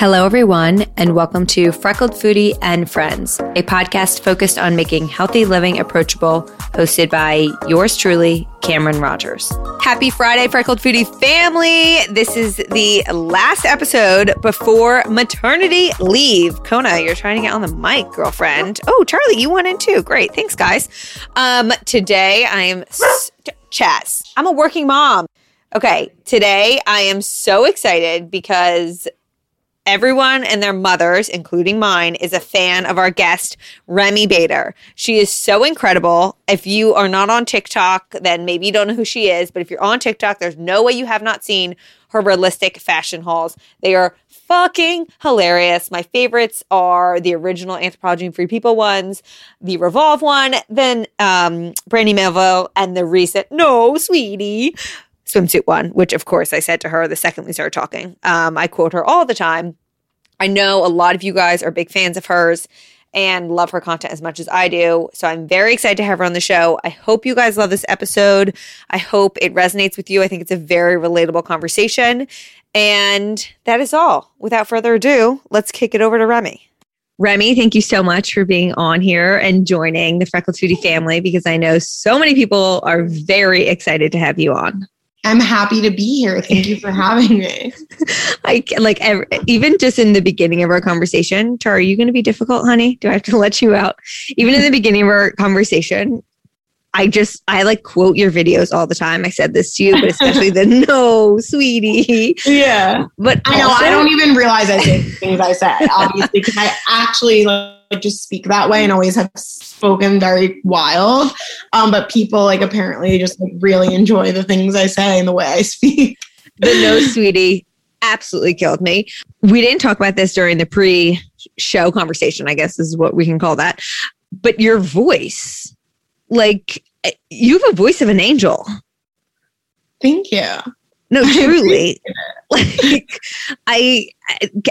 Hello, everyone, and welcome to Freckled Foodie and Friends, a podcast focused on making healthy living approachable, hosted by yours truly, Cameron Rogers. Happy Friday, Freckled Foodie family. This is the last episode before maternity leave. Kona, you're trying to get on the mic, girlfriend. Oh, Charlie, you went in too. Great. Thanks, guys. Um, today I am st- Chaz. I'm a working mom. Okay, today I am so excited because everyone and their mothers, including mine, is a fan of our guest, Remi Bader. She is so incredible. If you are not on TikTok, then maybe you don't know who she is. But if you're on TikTok, there's no way you have not seen her realistic fashion hauls. They are fucking hilarious. My favorites are the original Anthropologie and Free People ones, the Revolve one, then um, Brandy Melville, and the recent No, Sweetie swimsuit one, which of course I said to her the second we started talking. Um, I quote her all the time. I know a lot of you guys are big fans of hers and love her content as much as I do. So I'm very excited to have her on the show. I hope you guys love this episode. I hope it resonates with you. I think it's a very relatable conversation. And that is all. Without further ado, let's kick it over to Remi. Remi, thank you so much for being on here and joining the Freckled Foodie family because I know so many people are very excited to have you on. I'm happy to be here. Thank you for having me. I like every, even just in the beginning of our conversation, Char, are you going to be difficult, honey? Do I have to let you out? Even in the beginning of our conversation, I just I like quote your videos all the time. I said this to you, but especially the no, sweetie. Yeah. But I know also, I don't even realize I say things I said, obviously, because I actually like just speak that way and always have spoken very wild. Um, but people like apparently just like really enjoy the things I say and the way I speak. The no, sweetie absolutely killed me. We didn't talk about this during the pre-show conversation, I guess is what we can call that. But your voice like you have a voice of an angel. Thank you. No, truly. like I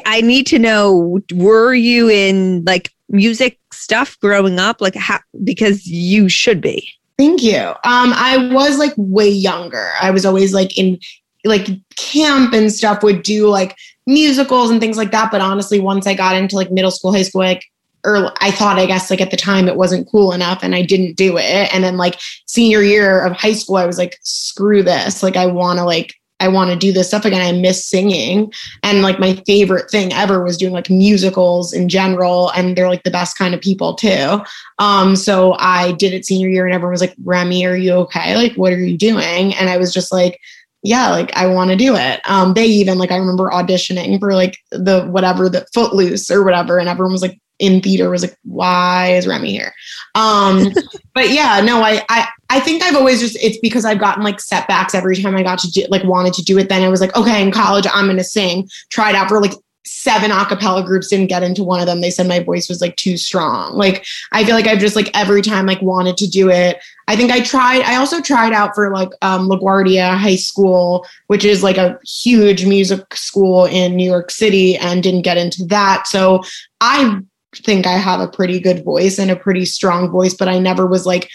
I need to know were you in like music stuff growing up like how because you should be. Thank you. Um I was like way younger. I was always like in like camp and stuff would do like musicals and things like that but honestly once I got into like middle school, high school like or I thought, I guess, like at the time it wasn't cool enough and I didn't do it. And then like senior year of high school, I was like, screw this. Like I want to like, I want to do this stuff again. I miss singing. And like my favorite thing ever was doing like musicals in general. And they're like the best kind of people too. Um, so I did it senior year and everyone was like, Remi, are you okay? Like, what are you doing? And I was just like, yeah, like I want to do it. Um, they even like I remember auditioning for like the whatever the footloose or whatever, and everyone was like, in theater was like, why is Remi here? Um, but yeah, no, I, I, I think I've always just, it's because I've gotten like setbacks every time I got to do, like wanted to do it. Then I was like, okay, in college, I'm going to sing, tried out for like seven acapella groups, didn't get into one of them. They said my voice was like too strong. Like, I feel like I've just like every time like wanted to do it. I think I tried, I also tried out for like um, LaGuardia High School, which is like a huge music school in New York City and didn't get into that. So I think I have a pretty good voice and a pretty strong voice, but I never was like,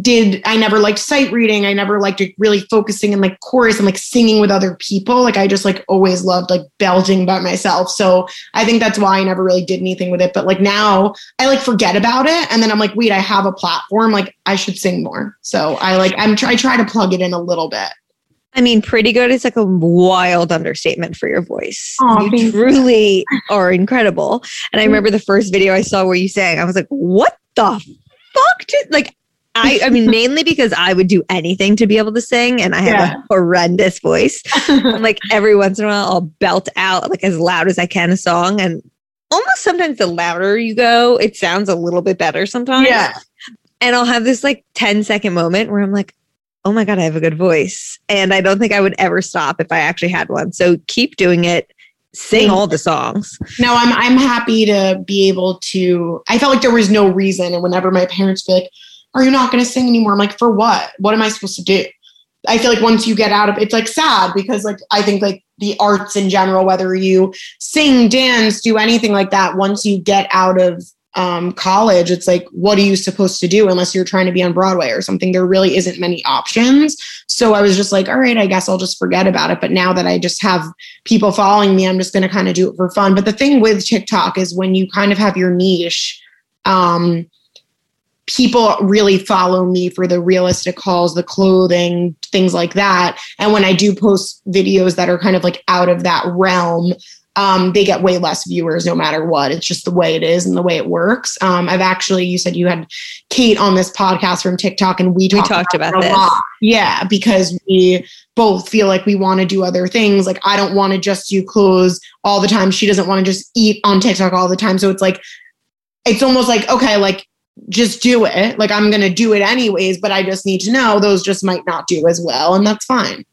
did I never liked sight reading. I never liked really focusing in like chorus and like singing with other people. Like I just like always loved like belching by myself. So I think that's why I never really did anything with it. But like now I like forget about it. And then I'm like, wait, I have a platform. Like I should sing more. So I like, I'm I try to plug it in a little bit. I mean, pretty good is like a wild understatement for your voice. Aw, you thank you. truly are incredible. And I remember the first video I saw where you sang, I was like, what the fuck? Did, like, I, I mean, mainly because I would do anything to be able to sing and I have Yeah. a horrendous voice. And like every once in a while, I'll belt out like as loud as I can a song. And almost sometimes the louder you go, it sounds a little bit better sometimes yeah. and I'll have this like 10 second moment where I'm like, oh my God, I have a good voice. And I don't think I would ever stop if I actually had one. So keep doing it. Sing all the songs. No, I'm I'm happy to be able to. I felt like there was no reason, and whenever my parents be like, "Are you not going to sing anymore?" I'm like, "For what? What am I supposed to do?" I feel like once you get out of it's like sad because like I think like the arts in general, whether you sing, dance, do anything like that, once you get out of um, college, it's like, what are you supposed to do unless you're trying to be on Broadway or something? There really isn't many options. So I was just like, all right, I guess I'll just forget about it. But now that I just have people following me, I'm just going to kind of do it for fun. But the thing with TikTok is when you kind of have your niche, um, people really follow me for the realistic hauls, the clothing, things like that. And when I do post videos that are kind of like out of that realm, um, they get way less viewers no matter what. It's just the way it is and the way it works. Um, I've actually, you said you had Kate on this podcast from TikTok, and we We talked, talked about this. lot. Yeah, because we both feel like we want to do other things. Like I don't want to just do clothes all the time. She doesn't want to just eat on TikTok all the time. So it's like, it's almost like, okay, like just do it. Like I'm going to do it anyways, but I just need to know those just might not do as well. And that's fine.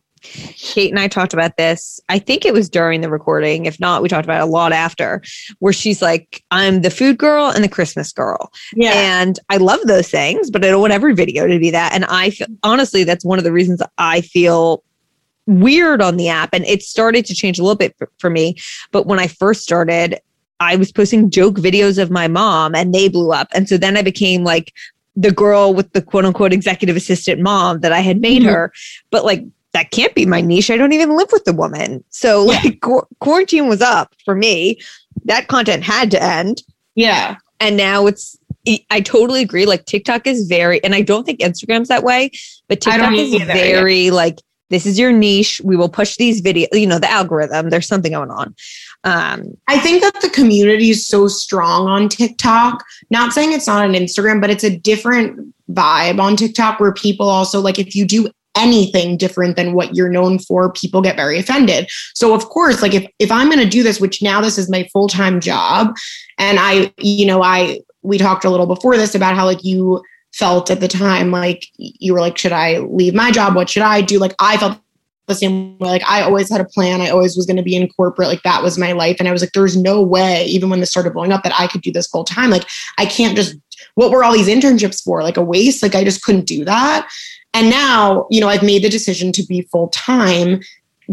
Kate and I talked about this. I think it was during the recording. If not, we talked about it a lot after, where she's like, I'm the food girl and the Christmas girl. Yeah. And I love those things, but I don't want every video to be that. And I feel, honestly, that's one of the reasons I feel weird on the app. And it started to change a little bit for, for me. But when I first started, I was posting joke videos of my mom and they blew up. And so then I became like the girl with the quote unquote executive assistant mom that I had made Mhm. her. But like, that can't be my niche. I don't even live with the woman. So Yeah. like qu- quarantine was up for me. That content had to end yeah. and now it's i totally agree like tiktok is very and i don't think instagram's that way but tiktok is either, yeah. very like this is your niche we will push these videos you know the algorithm there's something going on um I think that the community is so strong on TikTok. Not saying it's not on Instagram, but it's a different vibe on TikTok where people also like if you do anything different than what you're known for, people get very offended. So of course, like if if I'm going to do this, which now this is my full-time job, and I, you know, I we talked a little before this about how like you felt at the time like you were like should I leave my job? What should I do? Like I felt the same way. Like I always had a plan. I always was going to be in corporate. Like that was my life. And I was like, there's no way, even when this started blowing up, that I could do this full time. Like I can't just, what were all these internships for? Like a waste? Like I just couldn't do that. And now, you know, I've made the decision to be full time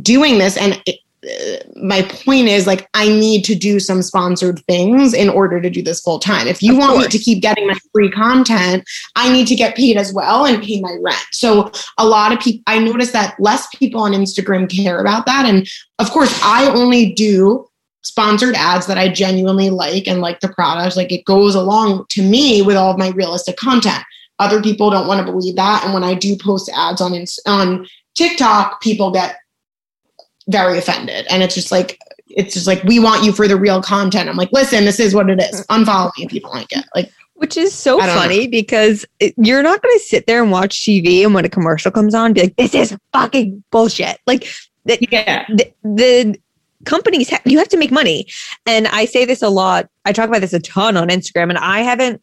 doing this. And it, uh, my point is like I need to do some sponsored things in order to do this full time. If you Of want me to keep getting my free content, I need to get paid as well and pay my rent. So a lot of people I notice that less people on Instagram care about that and of course I only do sponsored ads that I genuinely like and like the product like it goes along to me with all of my realistic content. Other people don't want to believe that. And when I do post ads on on TikTok people get very offended. And it's just like it's just like we want you for the real content. I'm like, listen, this is what it is. Mm-hmm. Unfollow me if you don't like it. Like, which is so funny because it, you're not going to sit there and watch tv and when a commercial comes on be like this is fucking bullshit. Like that yeah, the, the companies ha- you have to make money. And i say this a lot i talk about this a ton on instagram and i haven't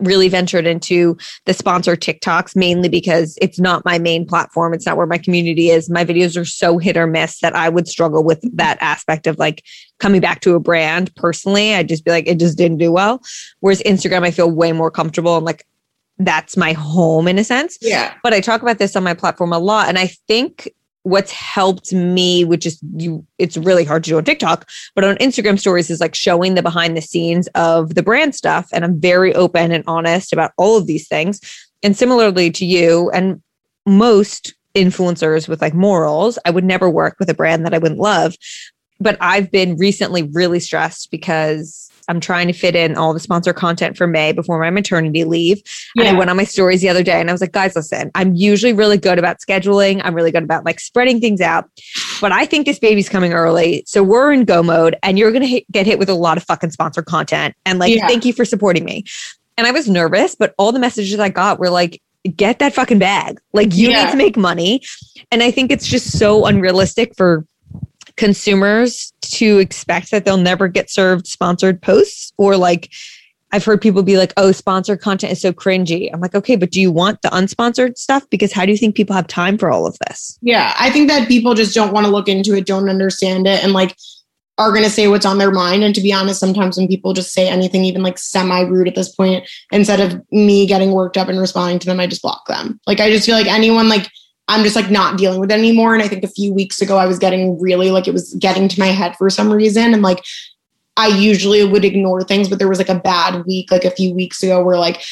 really ventured into the sponsored tiktoks mainly because it's not my main platform. It's not where my community is. My videos are so hit or miss that i would struggle with that aspect of like coming back to a brand personally. I'd just be like it just didn't do well. Whereas instagram i feel way more comfortable and like that's my home in a sense. Yeah, but I talk about this on my platform a lot. And I think what's helped me, which is you, it's really hard to do on TikTok, but on Instagram stories is like showing the behind the scenes of the brand stuff. And I'm very open and honest about all of these things. And similarly to you and most influencers with like morals, I would never work with a brand that I wouldn't love. But I've been recently really stressed because I'm trying to fit in all the sponsor content for May before my maternity leave. And I went on my stories the other day and I was like, guys, listen, I'm usually really good about scheduling. I'm really good about like spreading things out. But I think this baby's coming early. So we're in go mode and you're going to get hit with a lot of fucking sponsor content. And like, Yeah. thank you for supporting me. And I was nervous, but all the messages I got were like, get that fucking bag. Like, you Yeah. need to make money. And I think it's just so unrealistic for consumers to expect that they'll never get served sponsored posts or like I've heard people be like, oh, sponsored content is so cringy. I'm like, okay, but do you want the unsponsored stuff? Because how do you think people have time for all of this? Yeah, I think that people just don't want to look into it, don't understand it, and like are going to say what's on their mind. And to be honest, sometimes when people just say anything, even like semi rude at this point, instead of me getting worked up and responding to them, I just block them. Like, I just feel like anyone, like, I'm just like not dealing with it anymore. And I think a few weeks ago, I was getting really like it was getting to my head for some reason. And like, I usually would ignore things, but there was like a bad week, like a few weeks ago, where like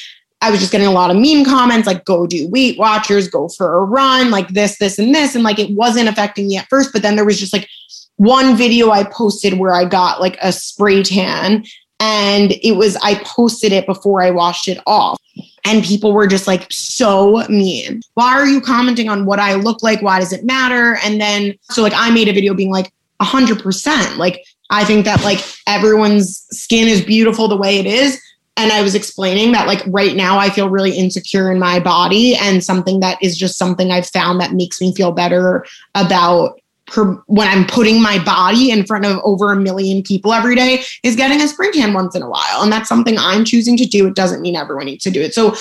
I was just getting a lot of mean comments, like go do Weight Watchers, go for a run, like this, this, and this. And like it wasn't affecting me at first, but then there was just like one video I posted where I got like a spray tan and it was, I posted it before I washed it off. And people were just like so mean. Why are you commenting on what I look like? Why does it matter? And then, so like I made a video being like, 100%. Like, I think that like everyone's skin is beautiful the way it is. And I was explaining that like right now I feel really insecure in my body and something that is just something I've found that makes me feel better about per, when I'm putting my body in front of over a million people every day is getting a spring tan once in a while. And that's something I'm choosing to do. It doesn't mean everyone needs to do it. So,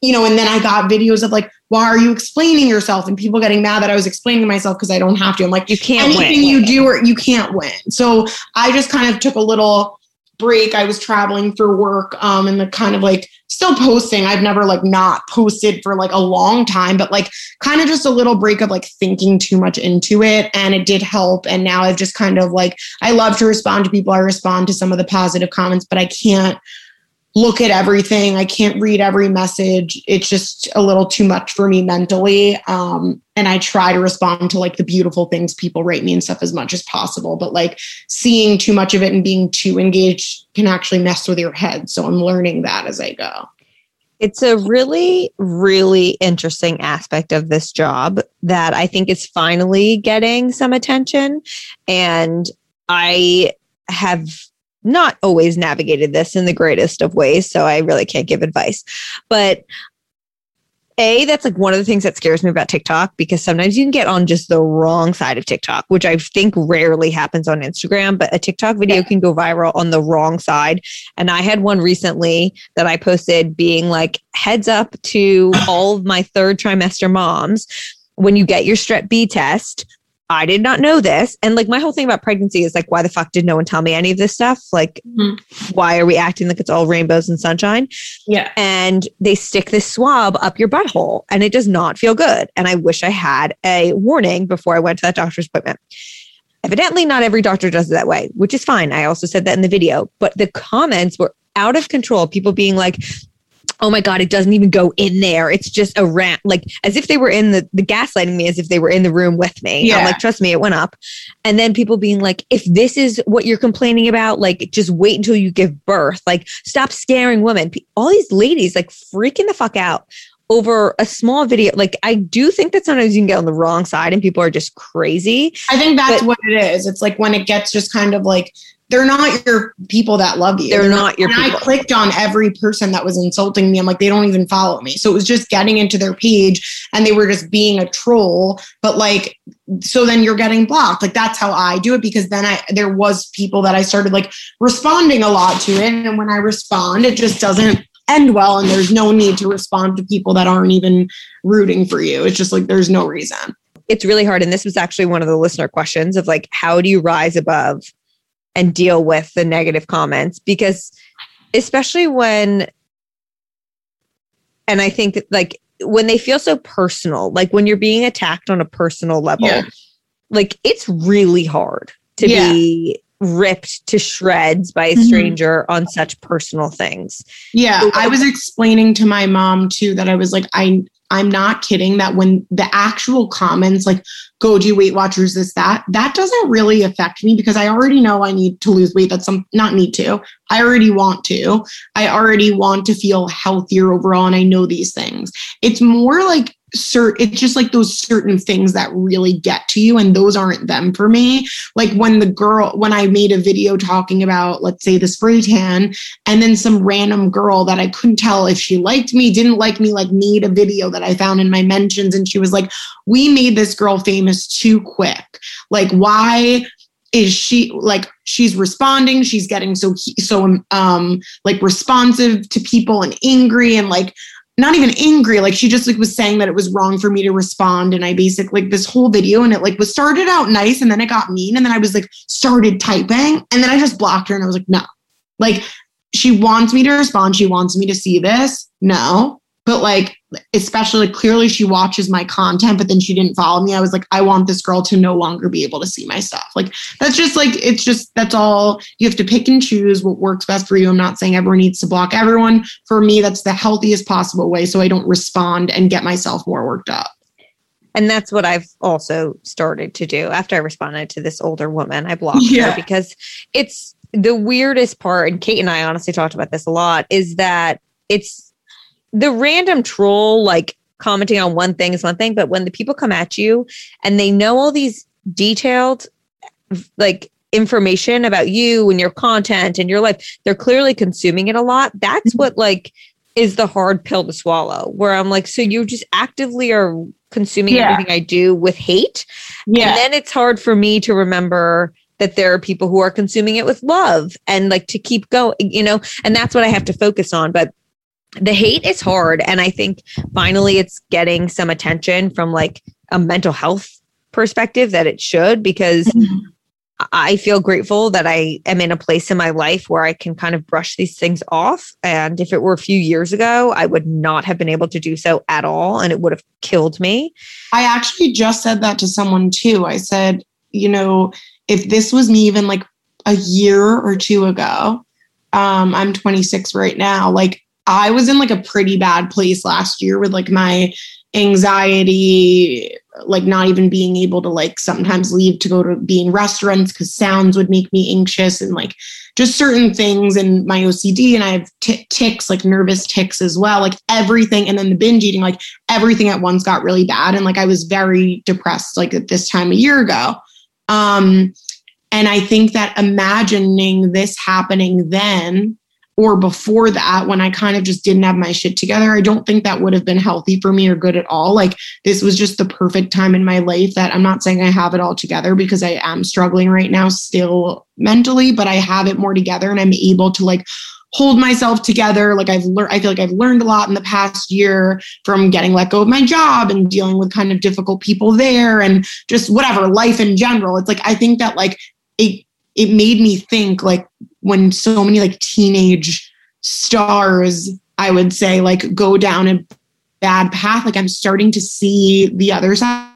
you know, and then I got videos of like, why are you explaining yourself? And people getting mad that I was explaining myself because I don't have to. I'm like, You can't win. anything win. you do or you can't win. So I just kind of took a little break. I was traveling for work um and the kind of like still posting. I've never like not posted for like a long time, but like kind of just a little break of like thinking too much into it. And it did help. And now I've just kind of like I love to respond to people. I respond to some of the positive comments, but I can't look at everything. I can't read every message. It's just a little too much for me mentally. Um, and I try to respond to like the beautiful things people write me and stuff as much as possible. But like seeing too much of it and being too engaged can actually mess with your head. So I'm learning that as I go. It's a really, really interesting aspect of this job that I think is finally getting some attention. And I have not always navigated this in the greatest of ways. So I really can't give advice. But A, that's like one of the things that scares me about TikTok because sometimes you can get on just the wrong side of TikTok, which I think rarely happens on Instagram, but a TikTok video Yeah. can go viral on the wrong side. And I had one recently that I posted being like, heads up to all of my third trimester moms. When you get your strep B test, I did not know this. And like my whole thing about pregnancy is like, why the fuck did no one tell me any of this stuff? Like, Mhm. why are we acting like it's all rainbows and sunshine? Yeah. And they stick this swab up your butthole and it does not feel good. And I wish I had a warning before I went to that doctor's appointment. Evidently, not every doctor does it that way, which is fine. I also said that in the video, but the comments were out of control. People being like, oh my God, it doesn't even go in there. It's just a rant, like as if they were in the, the gaslighting me as if they were in the room with me. I'm Yeah. like, trust me, it went up. And then people being like, if this is what you're complaining about, like just wait until you give birth. Like stop scaring women. All these ladies like freaking the fuck out over a small video. Like I do think that sometimes you can get on the wrong side and people are just crazy. I think that's But- what it is. It's like when it gets just kind of like they're not your people that love you. They're not your and I clicked on every person that was insulting me. I'm like, they don't even follow me. So it was just getting into their page and they were just being a troll. But like, so then you're getting blocked. Like that's how I do it because then I there was people that I started like responding a lot to it. And when I respond, it just doesn't end well. And there's no need to respond to people that aren't even rooting for you. It's just like there's no reason. it's really hard. And this was actually one of the listener questions of like, how do you rise above and deal with the negative comments? Because especially when, and I think like when they feel so personal, like when you're being attacked on a personal level, Yeah. like it's really hard to Yeah. be ripped to shreds by a Mhm. stranger on such personal things. Yeah, I was explaining to my mom too that I was like, I I'm not kidding that when the actual comments like go do Weight Watchers this that that doesn't really affect me because I already know I need to lose weight. That's some not need to. I already want to. I already want to feel healthier overall, and I know these things. It's more like certain it's just like those certain things that really get to you and those aren't them for me. Like when the girl when i made a video talking about let's say the spray tan and then some random girl that i couldn't tell if she liked me didn't like me like made a video that i found in my mentions and she was like we made this girl famous too quick. Like why is she like she's responding she's getting so so um like responsive to people and angry and like not even angry like she just like was saying that it was wrong for me to respond. And i basically like this whole video and it like was started out nice and then it got mean and then i was like started typing and then i just blocked her and i was like no. Like she wants me to respond. She wants me to see this. No but like especially like, clearly she watches my content but then she didn't follow me i was like i want this girl to no longer be able to see my stuff like that's just like it's just that's all you have to pick and choose what works best for you i'm not saying everyone needs to block everyone for me that's the healthiest possible way so i don't respond and get myself more worked up and that's what I've also started to do after I responded to this older woman. I blocked yeah. her because it's the weirdest part. And Kate and I honestly talked about this a lot is that it's the random troll like commenting on one thing is one thing, but when the people come at you and they know all these detailed like information about you and your content and your life, they're clearly consuming it a lot. That's mm-hmm. what like is the hard pill to swallow. Where I'm like, so you just actively are consuming yeah. everything I do with hate. Yeah. And then it's hard for me to remember that there are people who are consuming it with love and like to keep going, you know, and that's what I have to focus on. But the hate is hard and i think finally it's getting some attention from like a mental health perspective that it should because mm-hmm. i feel grateful that i am in a place in my life where i can kind of brush these things off and if it were a few years ago i would not have been able to do so at all and it would have killed me i actually just said that to someone too i said you know if this was me even like a year or two ago um, i'm 26 right now like I was in like a pretty bad place last year with like my anxiety, like not even being able to like sometimes leave to go to be in restaurants because sounds would make me anxious and like just certain things and my OCD and I have t- tics, like nervous tics as well, like everything. And then the binge eating, like everything at once got really bad. And like I was very depressed like at this time a year ago. Um, and I think that imagining this happening then or before that when I kind of just didn't have my shit together, I don't think that would have been healthy for me or good at all. Like this was just the perfect time in my life that I'm not saying I have it all together because I am struggling right now still mentally, but I have it more together and I'm able to like hold myself together. Like I've learned, I feel like I've learned a lot in the past year from getting let go of my job and dealing with kind of difficult people there and just whatever life in general. It's like, I think that like it, it made me think like when so many like teenage stars, I would say, like go down a bad path, like I'm starting to see the other side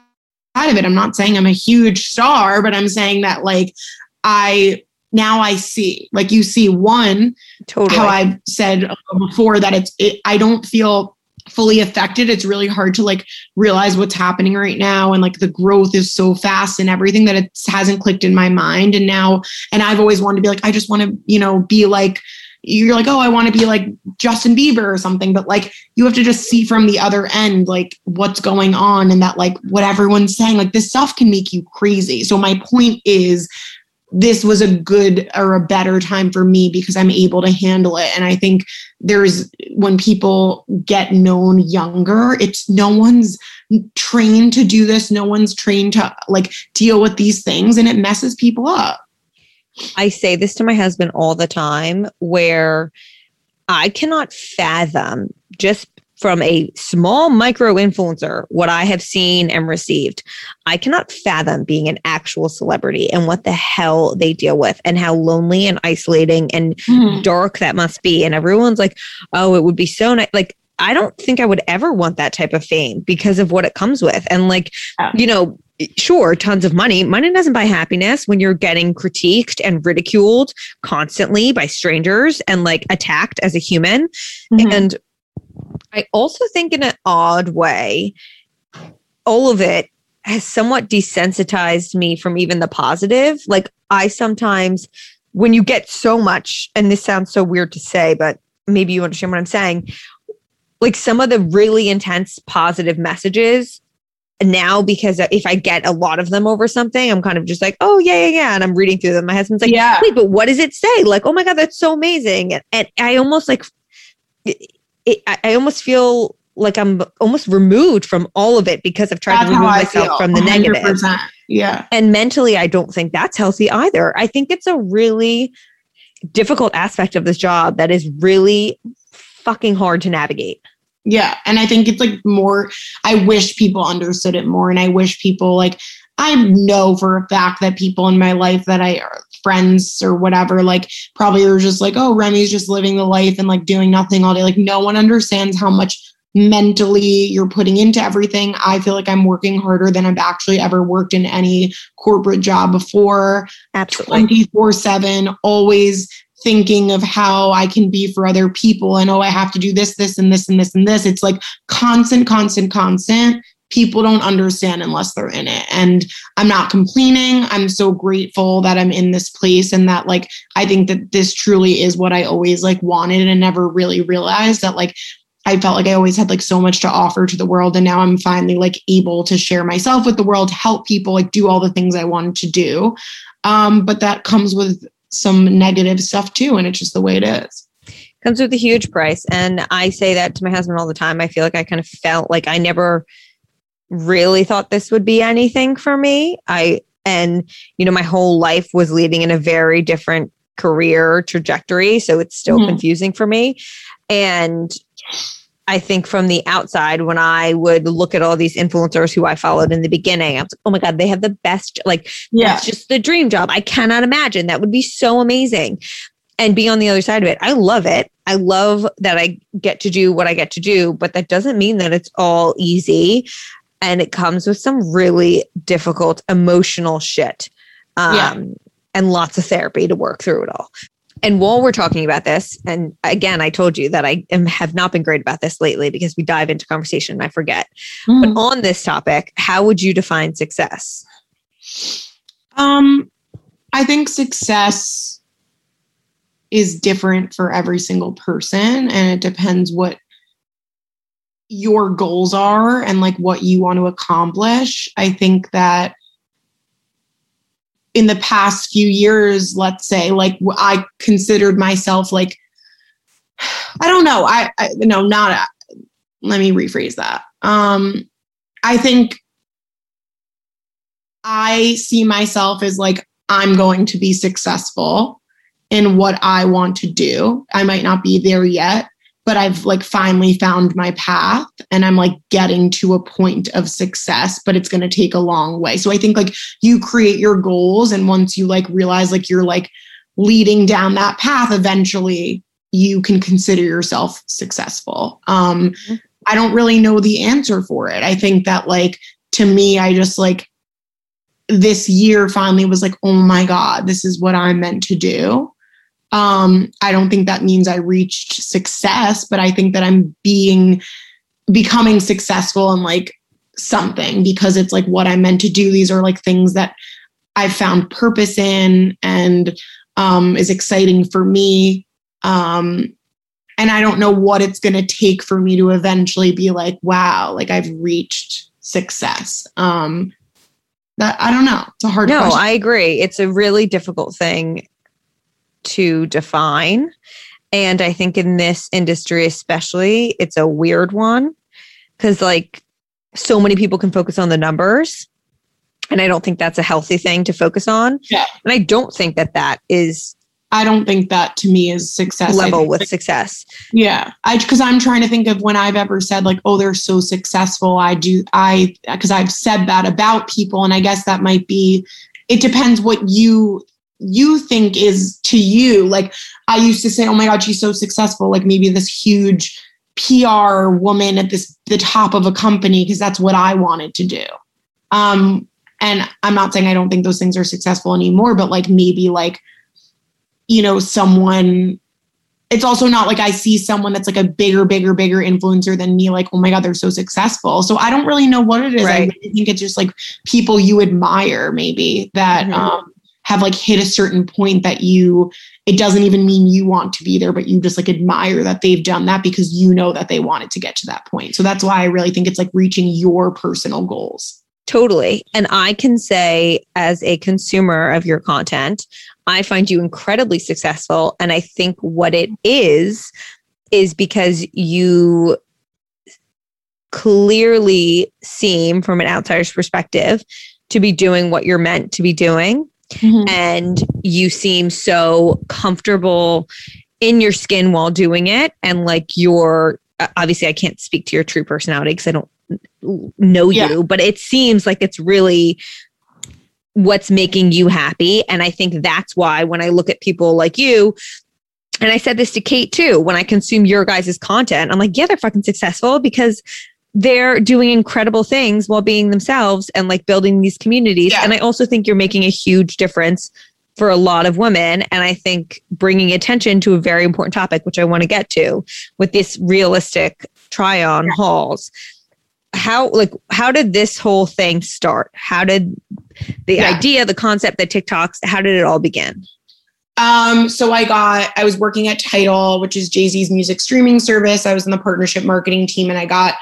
of it. I'm not saying I'm a huge star, but I'm saying that like I now I see, like you see one, totally. how I've said before that it's, it, I don't feel fully affected it's really hard to like realize what's happening right now and like the growth is so fast and everything that it hasn't clicked in my mind and now and i've always wanted to be like i just want to you know be like you're like oh i want to be like justin bieber or something but like you have to just see from the other end like what's going on and that like what everyone's saying like this stuff can make you crazy. So my point is this was a good or a better time for me because I'm able to handle it. And I think there's when people get known younger, it's no one's trained to do this. No one's trained to like deal with these things and it messes people up. I say this to my husband all the time where I cannot fathom just from a small micro influencer what I have seen and received. I cannot fathom being an actual celebrity and what the hell they deal with and how lonely and isolating and mm-hmm. dark that must be. And everyone's like, oh, it would be so nice. Like, I don't think I would ever want that type of fame because of what it comes with. And like, yeah. you know, sure, tons of money. Money doesn't buy happiness when you're getting critiqued and ridiculed constantly by strangers and like attacked as a human. Mm-hmm. And I also think, in an odd way, all of it has somewhat desensitized me from even the positive. Like, I sometimes, when you get so much, and this sounds so weird to say, but maybe you understand what I'm saying. Like, some of the really intense positive messages now because if I get a lot of them over something, I'm kind of just like, oh yeah, yeah, yeah, and I'm reading through them. My husband's like, Yeah. wait, but what does it say? Like, oh my god, that's so amazing, and, and I almost like, it, I I almost feel like I'm almost removed from all of it because I've tried That's to remove myself from the negative. 100%. Yeah. And mentally, I don't think that's healthy either. I think it's a really difficult aspect of this job that is really fucking hard to navigate. Yeah. And I think it's like more, I wish people understood it more. And I wish people like, I know for a fact that people in my life that I are friends or whatever, like probably are just like, oh, Remi's just living the life and like doing nothing all day. Like no one understands how much mentally you're putting into everything. I feel like I'm working harder than I've actually ever worked in any corporate job before. Absolutely. 24 7, always thinking of how I can be for other people and oh, I have to do this, this, and this, and this, and this. It's like constant, constant, constant. People don't understand unless they're in it. And I'm not complaining. I'm so grateful that I'm in this place and that, like, I think that this truly is what I always like wanted and never really realized that, like, I felt like I always had like so much to offer to the world. And now I'm finally like able to share myself with the world, help people, like do all the things I wanted to do. Um, but that comes with some negative stuff too. And it's just the way it is. comes with a huge price. And I say that to my husband all the time. I feel like I kind of felt like I never really thought this would be anything for me. I, and, you know, my whole life was leading in a very different career trajectory. So it's still Mhm. confusing for me. And I think from the outside, when I would look at all these influencers who I followed in the beginning, I was like, oh my God, they have the best, like, Yeah. that's just the dream job. I cannot imagine. That would be so amazing. And be on the other side of it. I love it. I love that I get to do what I get to do, but that doesn't mean that it's all easy. And it comes with some really difficult emotional shit. Um, Yeah. And lots of therapy to work through it all. And while we're talking about this, and again, I told you that I am, have not been great about this lately because we dive into conversation and I forget. But Mhm. on this topic, how would you define success? Um, I think success is different for every single person, and it depends what your goals are and like what you want to accomplish. I think that in the past few years, let's say, like I considered myself like I don't know. I, I no, not. A, let me rephrase that. Um, I think I see myself as like, I'm going to be successful in what I want to do. I might not be there yet, but I've like finally found my path and I'm like getting to a point of success, but it's going to take a long way. So I think like you create your goals and once you like realize like you're like leading down that path, eventually you can consider yourself successful. Um, Mhm. I don't really know the answer for it. I think that like to me, I just like this year finally was like, oh my God, this is what I'm meant to do. Um, I don't think that means I reached success, but I think that I'm being becoming successful in like something because it's like what I'm meant to do. These are like things that I've found purpose in and um, is exciting for me. Um, and I don't know what it's going to take for me to eventually be like, wow, like I've reached success. Um, that I don't know. It's a hard No, question. I agree. It's a really difficult thing to define. And I think in this industry, especially, it's a weird one because, like, so many people can focus on the numbers. And I don't think that's a healthy thing to focus on. Yeah. And I don't think that that is I don't think that to me is success. Level with like, success. Yeah. I because I'm trying to think of when I've ever said like, oh, they're so successful. I do I because I've said that about people. And I guess that might be it depends what you you think is to you. Like I used to say, oh my God, she's so successful. Like maybe this huge PR woman at this the top of a company, because that's what I wanted to do. Um, and I'm not saying I don't think those things are successful anymore, but like maybe like, you know, someone it's also not like I see someone that's like a bigger, bigger, bigger influencer than me, like, oh my God, they're so successful. So I don't really know what it is. Right. I really think it's just like people you admire, maybe that mm-hmm. um, have like hit a certain point that you, it doesn't even mean you want to be there, but you just like admire that they've done that because you know that they wanted to get to that point. So that's why I really think it's like reaching your personal goals. Totally. And I can say, as a consumer of your content, I find you incredibly successful. And I think what it is, is because you clearly seem, from an outsider's perspective, to be doing what you're meant to be doing. Mm-hmm. And you seem so comfortable in your skin while doing it. And like you're obviously, I can't speak to your true personality because I don't know yeah. you, but it seems like it's really what's making you happy. And I think that's why when I look at people like you, and I said this to Kate too, when I consume your guys' content, I'm like, yeah, they're fucking successful because they're doing incredible things while being themselves and like building these communities. Yeah. And I also think you're making a huge difference for a lot of women. And I think bringing attention to a very important topic, which I want to get to with this realistic try on yeah. hauls how like how did this whole thing start? How did the yeah. idea, the concept, the TikToks, how did it all begin? Um, so I got I was working at Tidal, which is Jay-Z's music streaming service. I was in the partnership marketing team and I got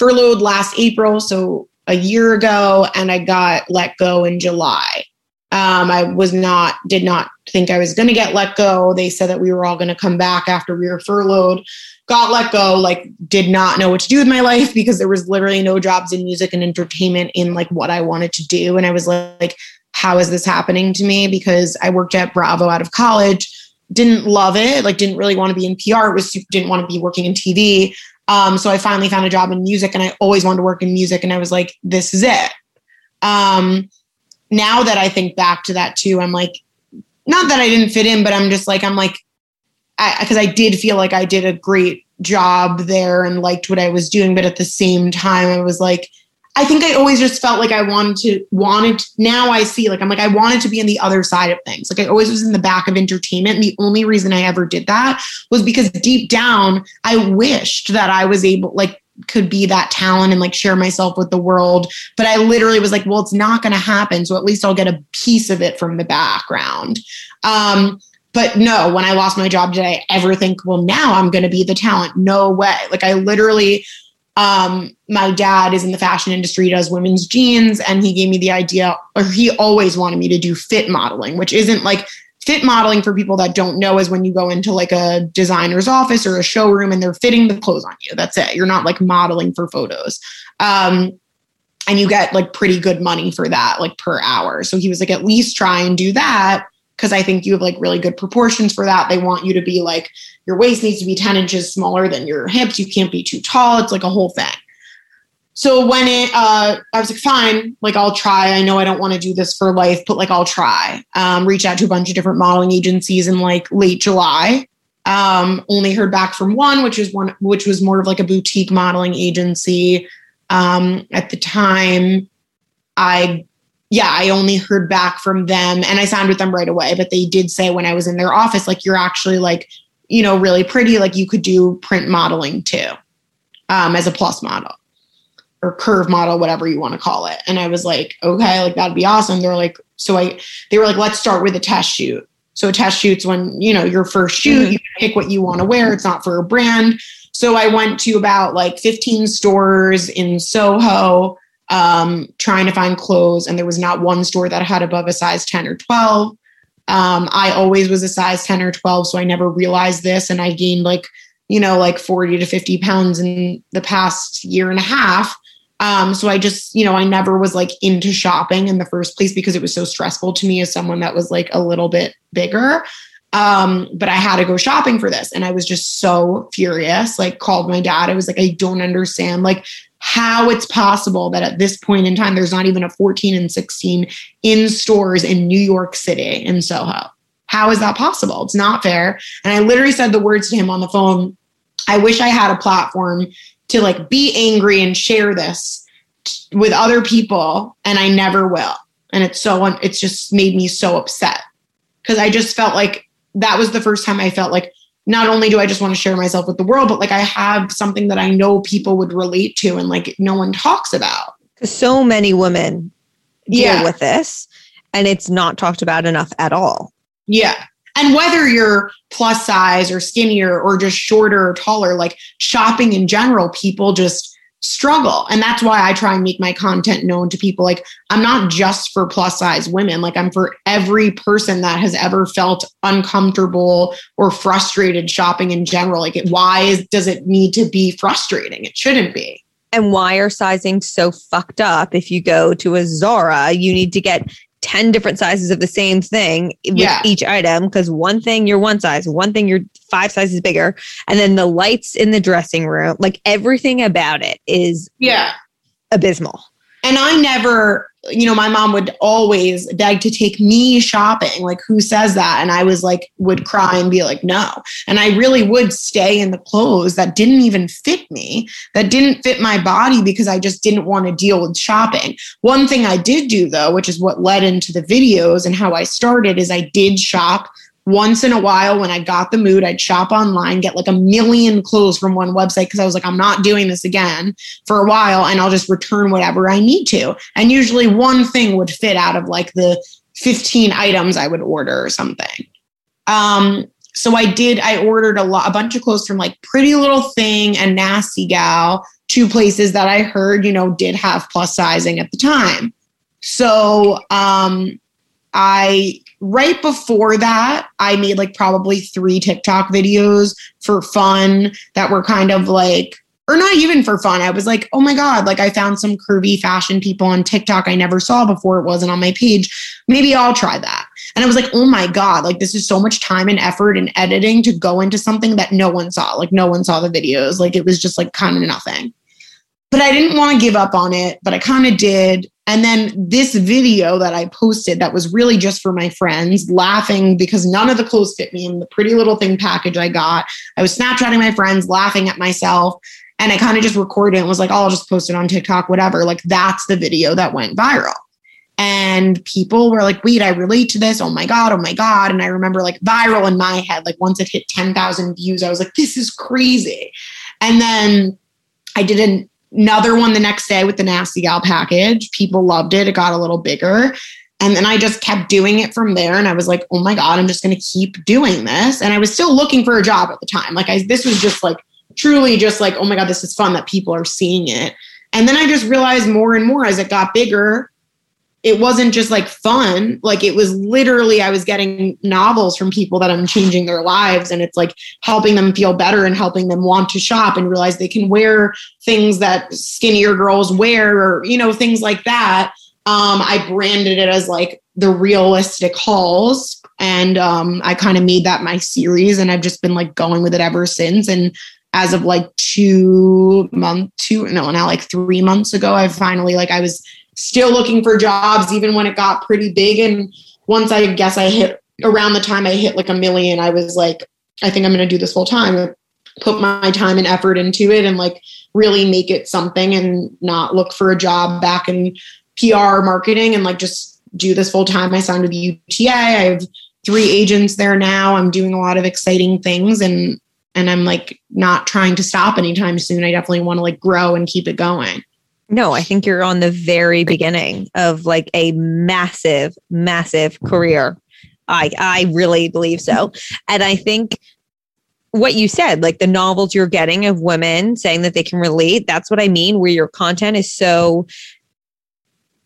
furloughed last April, so a year ago, and I got let go in July. Um, I was not, did not think I was going to get let go. They said that we were all going to come back after we were furloughed got let go, like did not know what to do with my life because there was literally no jobs in music and entertainment in like what I wanted to do. And I was like, how is this happening to me? Because I worked at Bravo out of college, didn't love it, like didn't really want to be in PR, was didn't want to be working in TV. Um, so I finally found a job in music and I always wanted to work in music. And I was like, this is it. Um, now that I think back to that too, I'm like, not that I didn't fit in, but I'm just like, I'm like, because I, I, did feel like I did a great job there and liked what I was doing, but at the same time, I was like, I think I always just felt like I wanted to wanted. Now I see like I'm like I wanted to be in the other side of things. Like I always was in the back of entertainment. And the only reason I ever did that was because deep down I wished that I was able like could be that talent and like share myself with the world. But I literally was like, well, it's not going to happen. So at least I'll get a piece of it from the background. Um, but no, when I lost my job, did I ever think, well, now I'm going to be the talent? No way. Like I literally, um, my dad is in the fashion industry, does women's jeans, and he gave me the idea, or he always wanted me to do fit modeling, which isn't like fit modeling for people that don't know is when you go into like a designer's office or a showroom and they're fitting the clothes on you. That's it. You're not like modeling for photos. Um, and you get like pretty good money for that, like per hour. So he was like, at least try and do that because I think you have like really good proportions for that. They want you to be like your waist needs to be 10 inches smaller than your hips. You can't be too tall. It's like a whole thing. So when it, uh, I was like, fine, like I'll try. I know I don't want to do this for life, but like I'll try. Um, reach out to a bunch of different modeling agencies in like late July. Um, only heard back from one, which is one, which was more of like a boutique modeling agency. Um, at the time, I yeah, I only heard back from them and I signed with them right away. But they did say when I was in their office, like, you're actually like, you know, really pretty. Like, you could do print modeling too um, as a plus model or curve model, whatever you want to call it. And I was like, okay, like, that'd be awesome. They're like, so I, they were like, let's start with a test shoot. So a test shoot's when, you know, your first shoot, mm-hmm. you pick what you want to wear. It's not for a brand. So I went to about like 15 stores in Soho um, trying to find clothes, and there was not one store that had above a size 10 or 12. Um, I always was a size 10 or 12, so I never realized this. And I gained like, you know, like 40 to 50 pounds in the past year and a half. Um, so I just, you know, I never was like into shopping in the first place because it was so stressful to me as someone that was like a little bit bigger. Um, but I had to go shopping for this. And I was just so furious. Like, called my dad. I was like, I don't understand. Like, how it's possible that at this point in time there's not even a 14 and 16 in stores in New York City in Soho. How is that possible? It's not fair. And I literally said the words to him on the phone. I wish I had a platform to like be angry and share this with other people and I never will. And it's so it's just made me so upset because I just felt like that was the first time I felt like not only do I just want to share myself with the world, but like I have something that I know people would relate to and like no one talks about. Because So many women deal Yeah. with this and it's not talked about enough at all. Yeah. And whether you're plus size or skinnier or just shorter or taller, like shopping in general, people just struggle. And that's why I try and make my content known to people. Like, I'm not just for plus size women, like, I'm for every person that has ever felt uncomfortable or frustrated shopping in general. Like, why is, does it need to be frustrating? It shouldn't be. And why are sizing so fucked up? If you go to a Zara, you need to get 10 different sizes of the same thing with Yeah. each item because one thing you're one size, one thing you're five sizes bigger. And then the lights in the dressing room, like everything about it is Yeah. abysmal. And I never, you know, my mom would always beg to take me shopping. Like, who says that? And I was like, would cry and be like, no. And I really would stay in the clothes that didn't even fit me, that didn't fit my body because I just didn't want to deal with shopping. One thing I did do, though, which is what led into the videos and how I started, is I did shop once in a while when I got the mood, I'd shop online, get like a million clothes from one website because I was like, I'm not doing this again for a while and I'll just return whatever I need to. And usually one thing would fit out of like the 15 items I would order or something. Um, so I did, I ordered a lot, a bunch of clothes from like Pretty Little Thing and Nasty Gal, two places that I heard, you know, did have plus sizing at the time. So um I right before that, I made like probably three TikTok videos for fun that were kind of like, or not even for fun. I was like, oh my God, like I found some curvy fashion people on TikTok I never saw before. It wasn't on my page. Maybe I'll try that. And I was like, oh my God, like this is so much time and effort and editing to go into something that no one saw. Like no one saw the videos. Like it was just like kind of nothing. But I didn't want to give up on it, but I kind of did. And then this video that I posted that was really just for my friends, laughing because none of the clothes fit me in the pretty little thing package I got. I was Snapchatting my friends, laughing at myself. And I kind of just recorded it and was like, oh, I'll just post it on TikTok, whatever. Like that's the video that went viral. And people were like, wait, I relate to this. Oh my God, oh my God. And I remember like viral in my head, like once it hit 10,000 views, I was like, this is crazy. And then I did an another one the next day with the nasty gal package. People loved it. It got a little bigger. And then i just kept doing it from there. And i was like oh my god i'm just going to keep doing this. And i was still looking for a job at the time. Like i this was just like truly just like oh my god this is fun that people are seeing it. And then i just realized more and more as it got bigger it wasn't just like fun. Like it was literally i was getting novels from people that i'm changing their lives and it's like helping them feel better and helping them want to shop and realize they can wear things that skinnier girls wear or you know things like that. Um, i branded it as like the realistic hauls and um, i kind of made that my series and i've just been like going with it ever since. And as of like two month two no now like three months ago i finally like i was still looking for jobs even when it got pretty big. And once i guess i hit around the time i hit like a million i was like i think i'm going to do this full time. Put my time and effort into it and like really make it something and not look for a job back in pr marketing and like just do this full time. I signed with uta i. Have three agents there now. I'm doing a lot of exciting things and and i'm like not trying to stop anytime soon. I definitely want to like grow and keep it going No, I think you're on the very beginning of like a massive, massive career. I I really believe so. And I think what you said, like the novels you're getting of women saying that they can relate, that's what I mean, where your content is so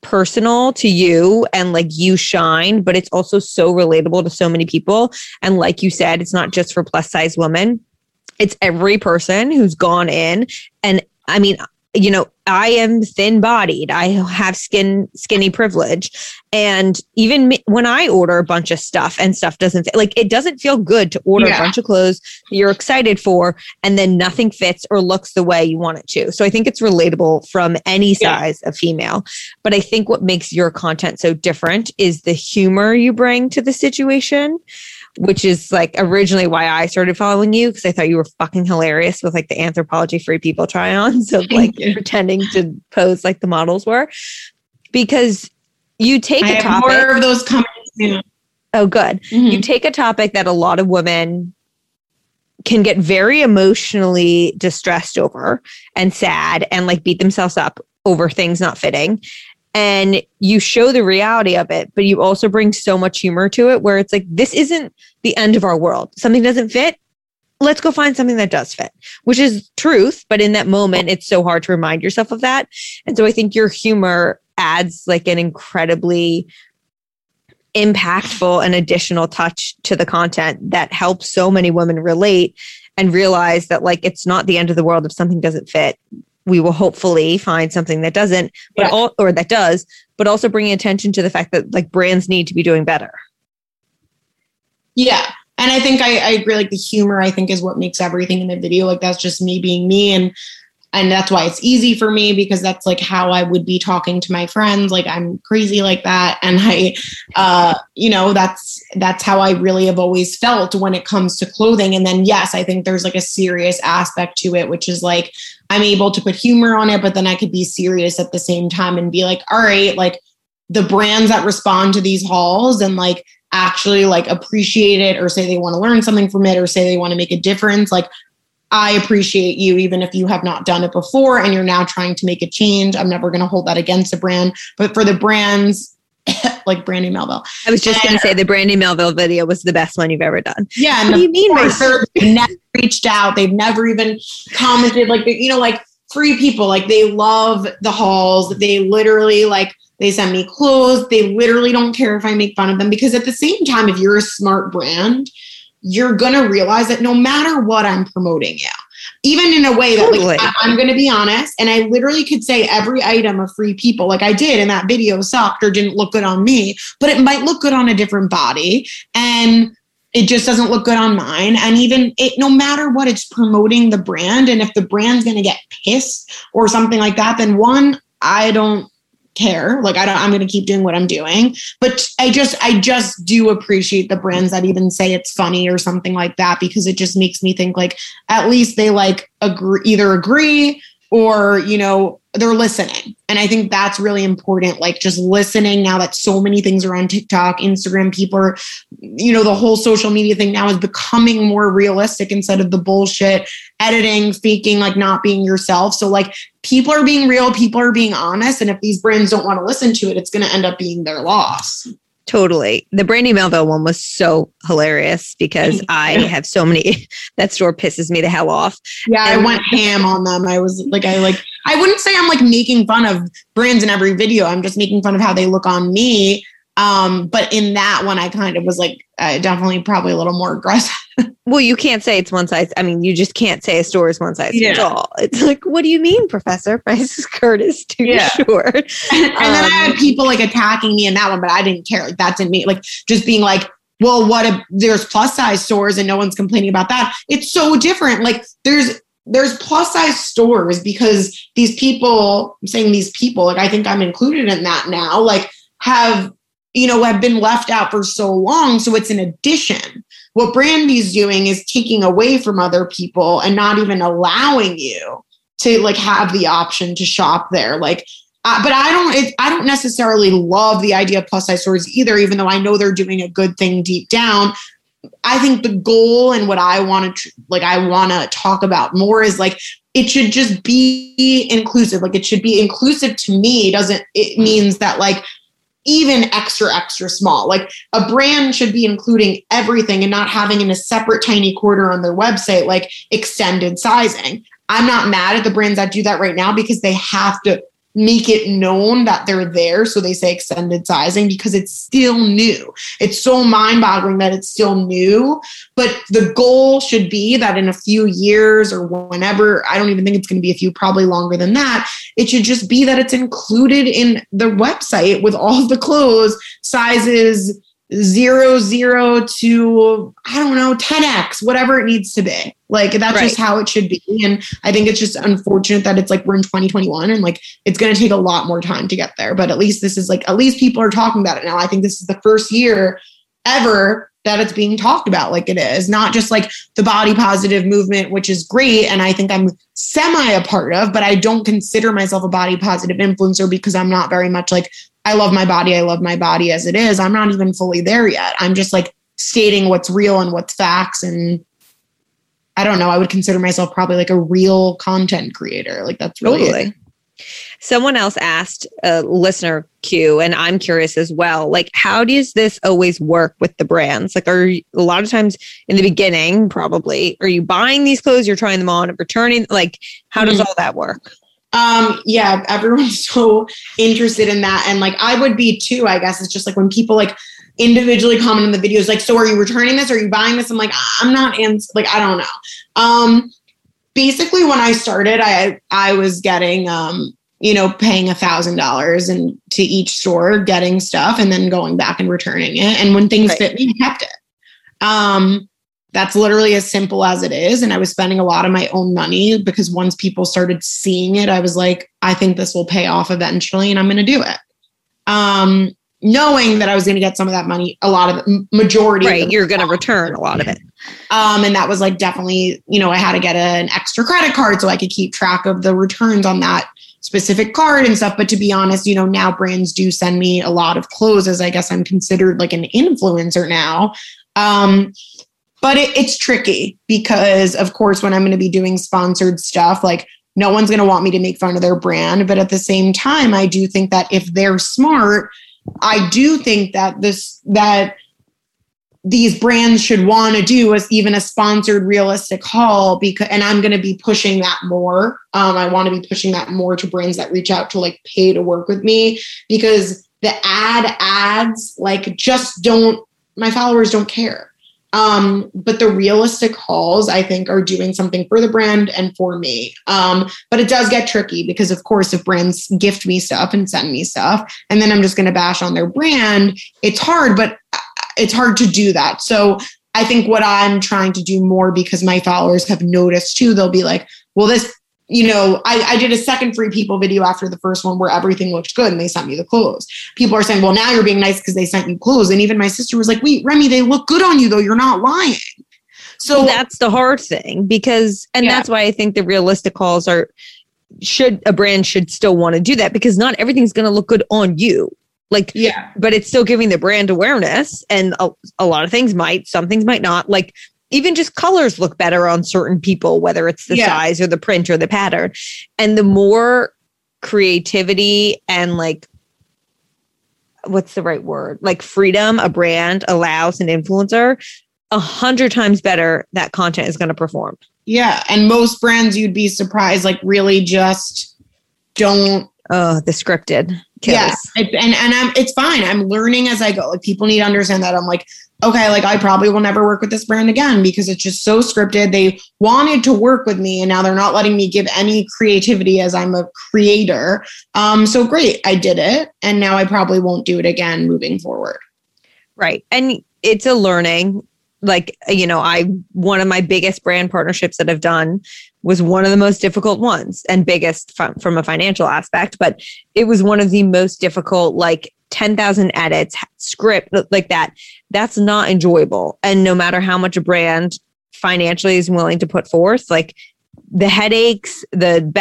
personal to you and like you shine, but it's also so relatable to so many people. And like you said, it's not just for plus size women, it's every person who's gone in. And I mean, you know, I am thin bodied. I have skin skinny privilege. And even me, when I order a bunch of stuff and stuff doesn't fit, like it doesn't feel good to order Yeah. a bunch of clothes that you're excited for and then nothing fits or looks the way you want it to. So I think it's relatable from any Yeah. size of female. But I think what makes your content so different is the humor you bring to the situation which is like originally why I started following you because I thought you were fucking hilarious with like the Anthropologie free people try ons of like you. pretending to pose like the models were. Because you take i a have topic. more of those soon oh, good. Mhm. You take a topic that a lot of women can get very emotionally distressed over and sad and like beat themselves up over things not fitting and you show the reality of it but you also bring so much humor to it where it's like this isn't the end of our world. Something doesn't fit. Let's go find something that does fit which is truth. But in that moment it's so hard to remind yourself of that. And so i think your humor adds like an incredibly impactful and additional touch to the content that helps so many women relate and realize that like it's not the end of the world if something doesn't fit we will hopefully find something that doesn't but yeah. all, or that does but also bringing attention to the fact that like brands need to be doing better yeah and i think I, I agree like the humor i think is what makes everything in the video like that's just me being me and and that's why it's easy for me because that's like how i would be talking to my friends like i'm crazy like that and i uh you know that's that's how i really have always felt when it comes to clothing and then yes i think there's like a serious aspect to it which is like i'm able to put humor on it but then i could be serious at the same time and be like all right like the brands that respond to these hauls and like actually like appreciate it or say they want to learn something from it or say they want to make a difference like I appreciate you, even if you have not done it before and you're now trying to make a change. I'm never going to hold that against a brand. But for the brands, like Brandy Melville. I was just going to say the Brandy Melville video was the best one you've ever done. Yeah. What do you mean? They've never reached out. They've never even commented. Like, you know, like free people, like they love the hauls. They literally like, they send me clothes. They literally don't care if I make fun of them because at the same time, if you're a smart brand, you're going to realize that no matter what I'm promoting you, even in a way that totally. like I, am going to be honest, and I literally could say every item of free people, like I did in that video, sucked or didn't look good on me, but it might look good on a different body, and it just doesn't look good on mine. And even it, no matter what, it's promoting the brand, and if the brand's going to get pissed or something like that, then one, I don't care. Like I don't I'm going to keep doing what I'm doing. But I just I just do appreciate the brands that even say it's funny or something like that because it just makes me think like at least they like agree either agree or you know they're listening. And i think that's really important like just listening now that so many things are on tiktok instagram people are you know the whole social media thing now is becoming more realistic instead of the bullshit editing faking like not being yourself. So like people are being real people are being honest. And if these brands don't want to listen to it it's going to end up being their loss Totally. The Brandy Melville one was so hilarious because I have so many that store pisses me the hell off. Yeah, and I went ham on them. I was like I like I wouldn't say I'm like making fun of brands in every video. I'm just making fun of how they look on me. Um, but in that one, I kind of was like, uh, definitely probably a little more aggressive. Well, you can't say it's one size. I mean, you just can't say a store is one size fits all. It's like, what do you mean, Professor? My skirt is too yeah. short. and, and um, then I had um, people like attacking me in that one, but I didn't care. Like that didn't mean like just being like, well, what if there's plus size stores and no one's complaining about that? It's so different. Like there's there's plus size stores because these people, I'm saying these people, like I think I'm included in that now, like have you know, have been left out for so long. So it's an addition. What Brandy's doing is taking away from other people and not even allowing you to like have the option to shop there. Like, uh, but I don't, it, I don't necessarily love the idea of plus size stores either, even though I know they're doing a good thing deep down. I think the goal and what I want to like, I want to talk about more is like, it should just be inclusive. Like, it should be inclusive to me. Doesn't, it means that like, even extra, extra small. Like a brand should be including everything and not having in a separate tiny quarter on their website, like extended sizing. I'm not mad at the brands that do that right now because they have to make it known that they're there. So they say extended sizing because it's still new. It's so mind boggling that it's still new. But the goal should be that in a few years or whenever, I don't even think it's going to be a few, probably longer than that. It should just be that it's included in the website with all the clothes, sizes, zero zero to I don't know 10x whatever it needs to be. Like that's right. just how it should be. And I think it's just unfortunate that it's like we're in 2021 and like it's going to take a lot more time to get there. But at least this is like at least people are talking about it now. I think this is the first year ever that it's being talked about like it is not just like the body positive movement which is great and I think I'm semi a part of but I don't consider myself a body positive influencer because I'm not very much like I love my body. I love my body as it is. I'm not even fully there yet. I'm just like stating what's real and what's facts and I don't know, I would consider myself probably like a real content creator. Like that's really totally. Someone else asked a listener Q, and I'm curious as well. Like, how does this always work with the brands? Like, are you, a lot of times in the beginning, probably, are you buying these clothes, you're trying them on, and returning? Like, how does Mhm. all that work? Um, yeah, everyone's so interested in that. And like I would be too, I guess. It's just like when people like individually comment in the videos, like, so are you returning this? Are you buying this? I'm like, I'm not ans like, I don't know. Um, basically when I started, I I was getting um, you know, paying a thousand dollars and to each store, getting stuff and then going back and returning it. And when things Right. fit me, I kept it. Um, that's literally as simple as it is. And I was spending a lot of my own money because once people started seeing it, I was like, I think this will pay off eventually and I'm going to do it. Um, knowing that I was going to get some of that money, a lot of it, m- majority. of Right. You're going to return a lot of it. um, and that was like definitely, you know, I had to get a- an extra credit card so I could keep track of the returns on that specific card and stuff. But to be honest, you know, now brands do send me a lot of clothes as I guess I'm considered like an influencer now. Um, but it, it's tricky because, of course, when I'm going to be doing sponsored stuff, like no one's going to want me to make fun of their brand. But at the same time, I do think that if they're smart, I do think that this, that these brands should want to do as even a sponsored realistic haul because and i'm going to be pushing that more um, i want to be pushing that more to brands that reach out to like pay to work with me because the ad ads like just don't my followers don't care um, but the realistic hauls i think are doing something for the brand and for me um, but it does get tricky because of course if brands gift me stuff and send me stuff and then i'm just going to bash on their brand it's hard but it's hard to do that. So I think what I'm trying to do more because my followers have noticed too, they'll be like, well, this, you know, I, I did a second free people video after the first one where everything looked good and they sent me the clothes. People are saying, well, now you're being nice because they sent you clothes. And even my sister was like, wait, Remi, they look good on you though. You're not lying. So well, that's the hard thing because, and Yeah. that's why I think the realistic hauls are, should a brand should still want to do that because not everything's going to look good on you. Like, yeah, but it's still giving the brand awareness and a, a lot of things might some things might not like even just colors look better on certain people whether it's the Yeah. size or the print or the pattern and the more creativity and like what's the right word like freedom a brand allows an influencer a hundred times better that content is going to perform yeah. And most brands you'd be surprised, like really just don't oh the scripted kills. Yeah, it, and and I'm it's fine. I'm learning as I go. Like people need to understand that. I'm like, okay, like I probably will never work with this brand again because it's just so scripted. They wanted to work with me, and now they're not letting me give any creativity as I'm a creator. Um, so great, I did it, and now I probably won't do it again moving forward. Right. And it's a learning. Like, you know, I, one of my biggest brand partnerships that I've done was one of the most difficult ones and biggest from, from a financial aspect, but it was one of the most difficult, like 10,000 edits, script like that. That's not enjoyable. And no matter how much a brand financially is willing to put forth, like the headaches, the,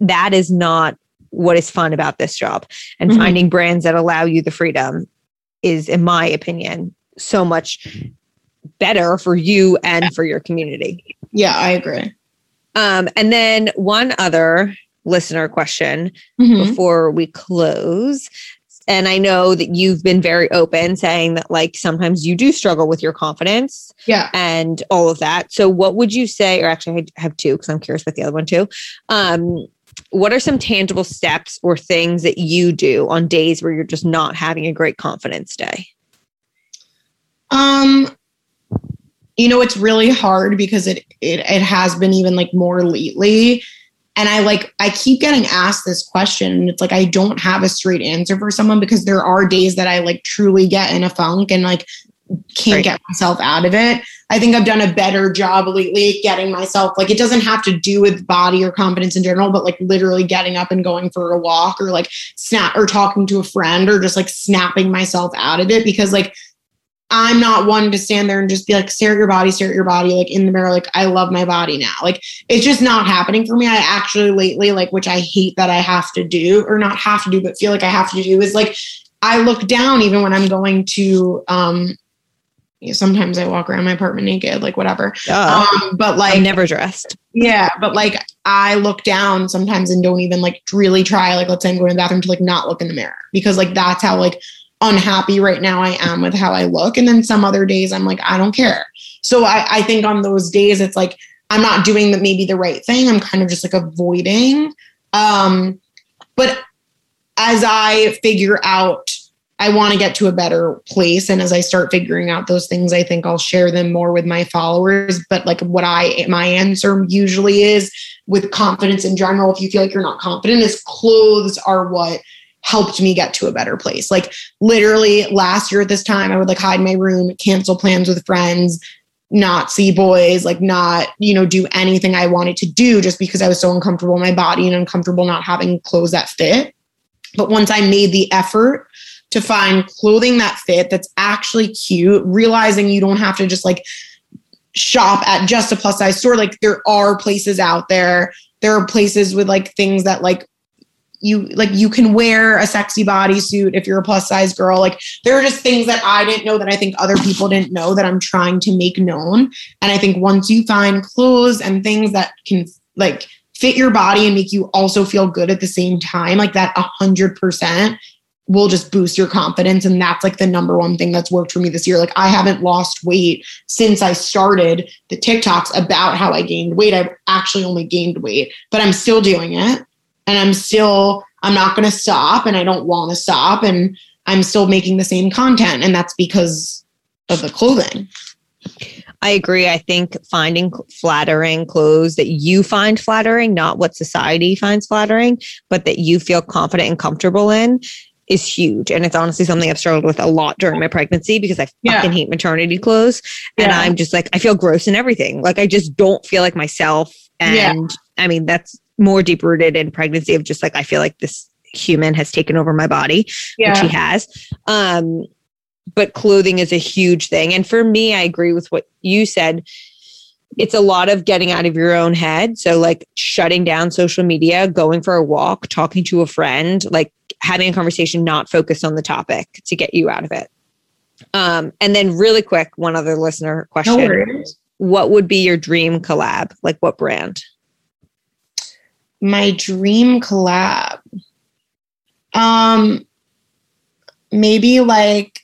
that is not what is fun about this job. And Mhm. finding brands that allow you the freedom is, in my opinion, so much better for you and for your community. Yeah, I agree. Um, and then one other listener question Mhm. before we close. And I know that you've been very open saying that, like, sometimes you do struggle with your confidence Yeah. and all of that. So, what would you say? Or actually, I have two because I'm curious about the other one too. Um, what are some tangible steps or things that you do on days where you're just not having a great confidence day? Um, you know, it's really hard because it it it has been even like more lately. And I like I keep getting asked this question, and it's like I don't have a straight answer for someone because there are days that I like truly get in a funk and like can't Right. get myself out of it. I think I've done a better job lately getting myself like it doesn't have to do with body or confidence in general, but like literally getting up and going for a walk or like snap or talking to a friend or just like snapping myself out of it because like I'm not one to stand there and just be like, stare at your body, stare at your body, like in the mirror, like I love my body now. Like it's just not happening for me. I actually lately, like, which I hate that I have to do, or not have to do, but feel like I have to do, is like I look down even when I'm going to um sometimes I walk around my apartment naked, like whatever. Um, but like I'm never dressed. yeah, but like I look down sometimes and don't even like really try, like let's say I'm going to the bathroom to like not look in the mirror because like that's how like unhappy right now I am with how I look. And then some other days I'm like, I don't care. So I, I think on those days it's like I'm not doing the maybe the right thing. I'm kind of just like avoiding. Um, but as I figure out I want to get to a better place. And as I start figuring out those things, I think I'll share them more with my followers. But like what I, my answer usually is with confidence in general, if you feel like you're not confident, is clothes are what helped me get to a better place. Like literally last year at this time, I would like hide my room, cancel plans with friends, not see boys, like not, you know, do anything I wanted to do just because I was so uncomfortable in my body and uncomfortable not having clothes that fit. But once I made the effort to find clothing that fit that's actually cute, realizing you don't have to just like shop at just a plus size store. Like there are places out there. There are places with like things that like you like you can wear a sexy bodysuit if you're a plus size girl. Like there are just things that I didn't know that I think other people didn't know that I'm trying to make known. And I think once you find clothes and things that can like fit your body and make you also feel good at the same time, like that hundred percent will just boost your confidence. And that's like the number one thing that's worked for me this year. Like I haven't lost weight since I started the TikToks about how I gained weight. I've actually only gained weight, but I'm still doing it. And I'm still, I'm not going to stop and I don't want to stop. And I'm still making the same content. And that's because of the clothing. I agree. I think finding flattering clothes that you find flattering, not what society finds flattering, but that you feel confident and comfortable in is huge. And it's honestly something I've struggled with a lot during my pregnancy because I Yeah. fucking hate maternity clothes. And Yeah. I'm just like, I feel gross in everything. Like I just don't feel like myself. And Yeah. I mean, that's more deep rooted in pregnancy of just like, I feel like this human has taken over my body, which he has. Um, but clothing is a huge thing. And for me, I agree with what you said. It's a lot of getting out of your own head. So, like shutting down social media, going for a walk, talking to a friend, like having a conversation not focused on the topic to get you out of it. Um, and then, really quick, one other listener question worries. What would be your dream collab? Like, what brand? My dream collab. Um, maybe like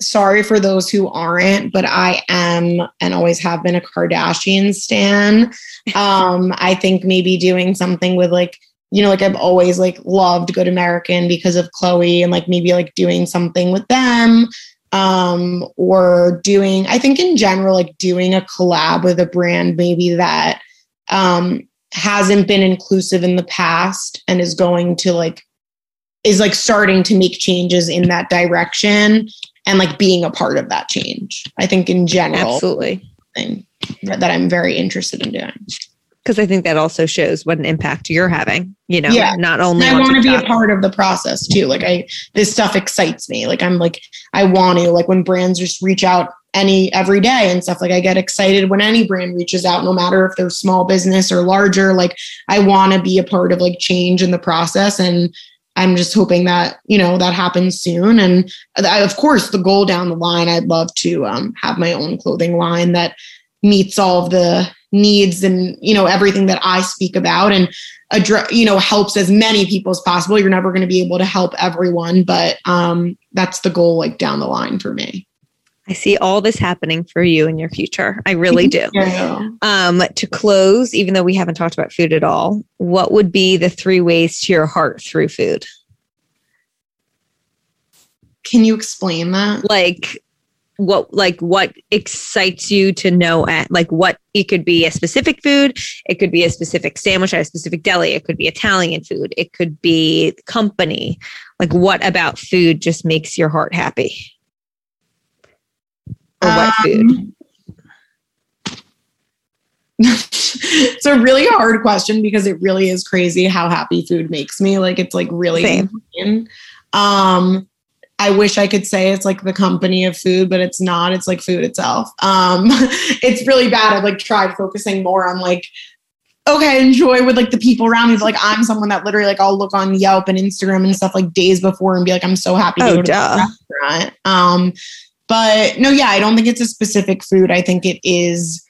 sorry for those who aren't, but I am and always have been a Kardashian stan. Um, I think maybe doing something with like, you know, like I've always like loved Good American because of Khloé and like maybe like doing something with them. Um, or doing, I think in general, like doing a collab with a brand maybe that um hasn't been inclusive in the past and is going to like is like starting to make changes in that direction and like being a part of that change. I think in general Absolutely. thing that, that I'm very interested in doing. Because I think that also shows what an impact you're having, you know, Yeah. not only And I want to be a part of the process too. Like I this stuff excites me. Like I'm like I want to like when brands just reach out any every day and stuff like I get excited when any brand reaches out no matter if they're small business or larger like I want to be a part of like change in the process and I'm just hoping that you know that happens soon and I, of course the goal down the line I'd love to um, have my own clothing line that meets all of the needs and you know everything that I speak about and address you know helps as many people as possible you're never going to be able to help everyone but um that's the goal like down the line for me I see all this happening for you in your future. I really do. yeah. Um, to close, even though we haven't talked about food at all, what would be the three ways to your heart through food? can you explain that Like what like what excites you to know at like what it could be a specific food, it could be a specific sandwich at a specific deli, it could be Italian food, it could be company. Like what about food just makes your heart happy? Or what food? Um, it's a really hard question because it really is crazy how happy food makes me. Like it's like really. Um I wish I could say it's like the company of food, but it's not. It's like food itself. Um it's really bad. I've like tried focusing more on like okay, enjoy with like the people around me. But like I'm someone that literally like I'll look on Yelp and Instagram and stuff like days before and be like, I'm so happy to Oh, go to duh. the restaurant. Um, but no, yeah, I don't think it's a specific food. I think it is.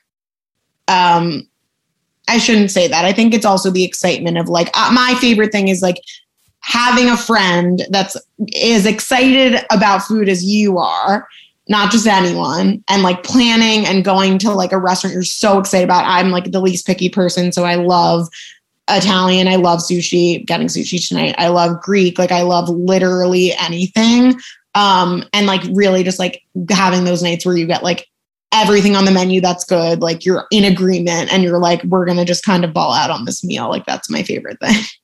Um, I shouldn't say that. I think it's also the excitement of like uh, my favorite thing is like having a friend that's as excited about food as you are not just anyone and like planning and going to like a restaurant you're so excited about. I'm like the least picky person so i love italian i love sushi getting sushi tonight. I love greek like i love literally anything. Um and like really just like having those nights where you get like everything on the menu that's good like you're in agreement and you're like we're gonna just kind of ball out on this meal. Like that's my favorite thing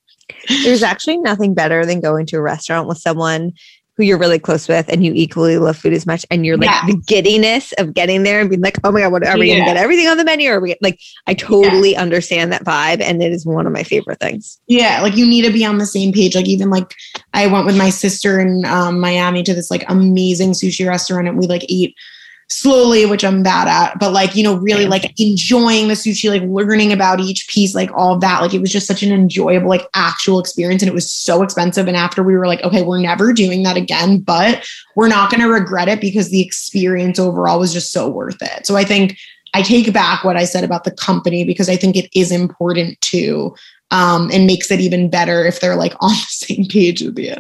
There's actually nothing better than going to a restaurant with someone who you're really close with and you equally love food as much and you're like yeah. the giddiness of getting there and being like oh my god what are we yeah. gonna get everything on the menu or are we like i totally yeah. understand that vibe and it is one of my favorite things yeah like you need to be on the same page like even like i went with my sister in um, miami to this like amazing sushi restaurant and we like ate slowly, which I'm bad at, but like, you know, really like enjoying the sushi, like learning about each piece, like all of that. Like it was just such an enjoyable, like actual experience. And it was so expensive. And after we were like, okay, we're never doing that again, but we're not going to regret it because the experience overall was just so worth it. So I think I take back what I said about the company because I think it is important to um, and makes it even better if they're like on the same page with you.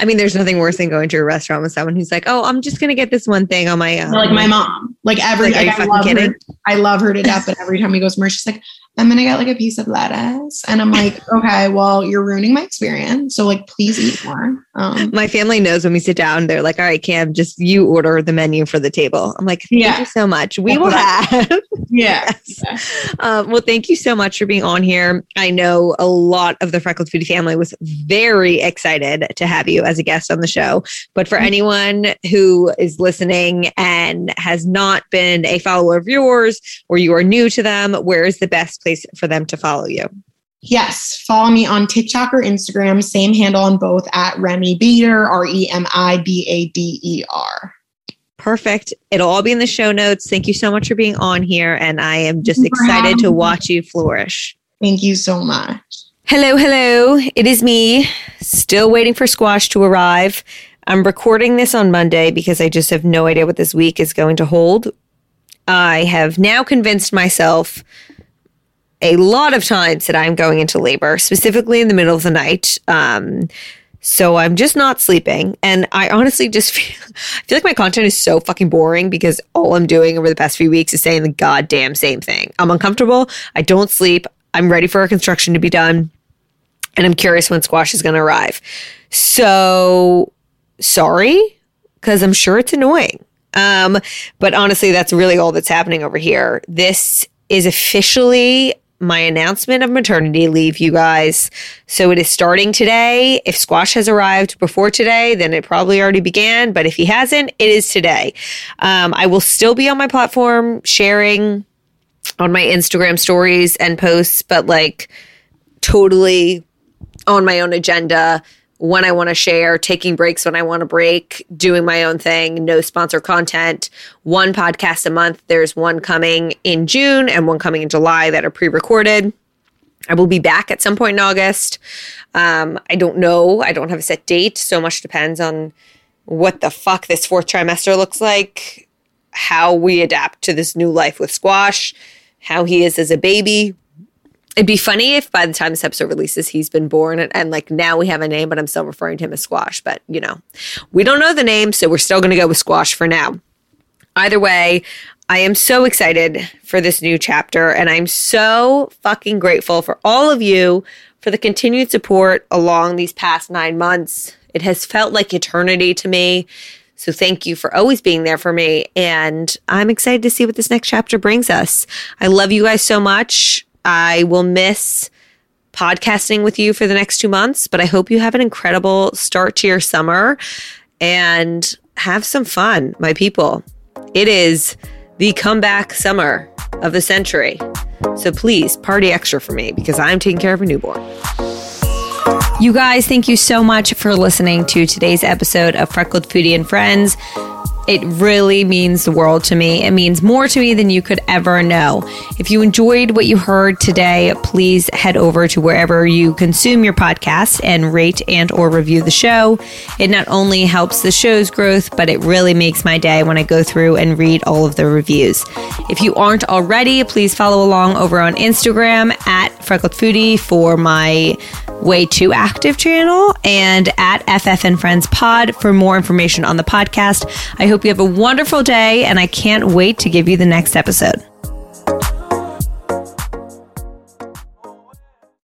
I mean, there's nothing worse than going to a restaurant with someone who's like, "Oh, I'm just gonna get this one thing on my own." Like my mom, like every like, like I love kidding? her. I love her to death, but every time we go somewhere, she's like, I'm gonna get like a piece of lettuce. And I'm like, okay, well, you're ruining my experience. So like please eat more. Um, my family knows when we sit down, they're like, all right, Cam, just you order the menu for the table. I'm like, thank yeah. you so much. We will have. Yeah. yes. Um, well, thank you so much for being on here. I know a lot of the Freckled Foodie family was very excited to have you as a guest on the show. But for mm-hmm. anyone who is listening and has not been a follower of yours or you are new to them, where is the best place place for them to follow you? Yes, follow me on TikTok or Instagram. Same handle on both at Remi Bader, R E M I B A D E R. Perfect. It'll all be in the show notes. Thank you so much for being on here. And I am just excited to watch you flourish. Thank you so much. Hello, hello. It is me, still waiting for Squash to arrive. I'm recording this on Monday because I just have no idea what this week is going to hold. I have now convinced myself a lot of times that I'm going into labor, specifically in the middle of the night. Um, so I'm just not sleeping. And I honestly just feel, I feel like my content is so fucking boring because all I'm doing over the past few weeks is saying the goddamn same thing. I'm uncomfortable. I don't sleep. I'm ready for a construction to be done. And I'm curious when squash is going to arrive. So sorry, because I'm sure it's annoying. Um, but honestly, that's really all that's happening over here. This is officially my announcement of maternity leave, you guys. So it is starting today. If Squash has arrived before today, then it probably already began. But if he hasn't, it is today. Um, I will still be on my platform sharing on my Instagram stories and posts, but like totally on my own agenda when I want to share, taking breaks when I want to break, doing my own thing, no sponsor content, one podcast a month. There's one coming in June and one coming in July that are pre recorded. I will be back at some point in August. Um, I don't know. I don't have a set date. So much depends on what the fuck this fourth trimester looks like, how we adapt to this new life with Squash, how he is as a baby, It'd be funny if by the time this episode releases, he's been born and, and, like now we have a name, but I'm still referring to him as Squash. But you know, we don't know the name, so we're still going to go with Squash for now. Either way, I am so excited for this new chapter and I'm so fucking grateful for all of you for the continued support along these past nine months. It has felt like eternity to me. So thank you for always being there for me. And I'm excited to see what this next chapter brings us. I love you guys so much. I will miss podcasting with you for the next two months, but I hope you have an incredible start to your summer and have some fun, my people. It is the comeback summer of the century. So please party extra for me because I'm taking care of a newborn. You guys, thank you so much for listening to today's episode of Freckled Foodie and Friends. It really means the world to me. It means more to me than you could ever know. If you enjoyed what you heard today, please head over to wherever you consume your podcast and rate and or review the show. It not only helps the show's growth, but it really makes my day when I go through and read all of the reviews. If you aren't already, please follow along over on Instagram at Freckled Foodie for my way too active channel and at FF and Friends Pod for more information on the podcast. I hope you have a wonderful day and I can't wait to give you the next episode.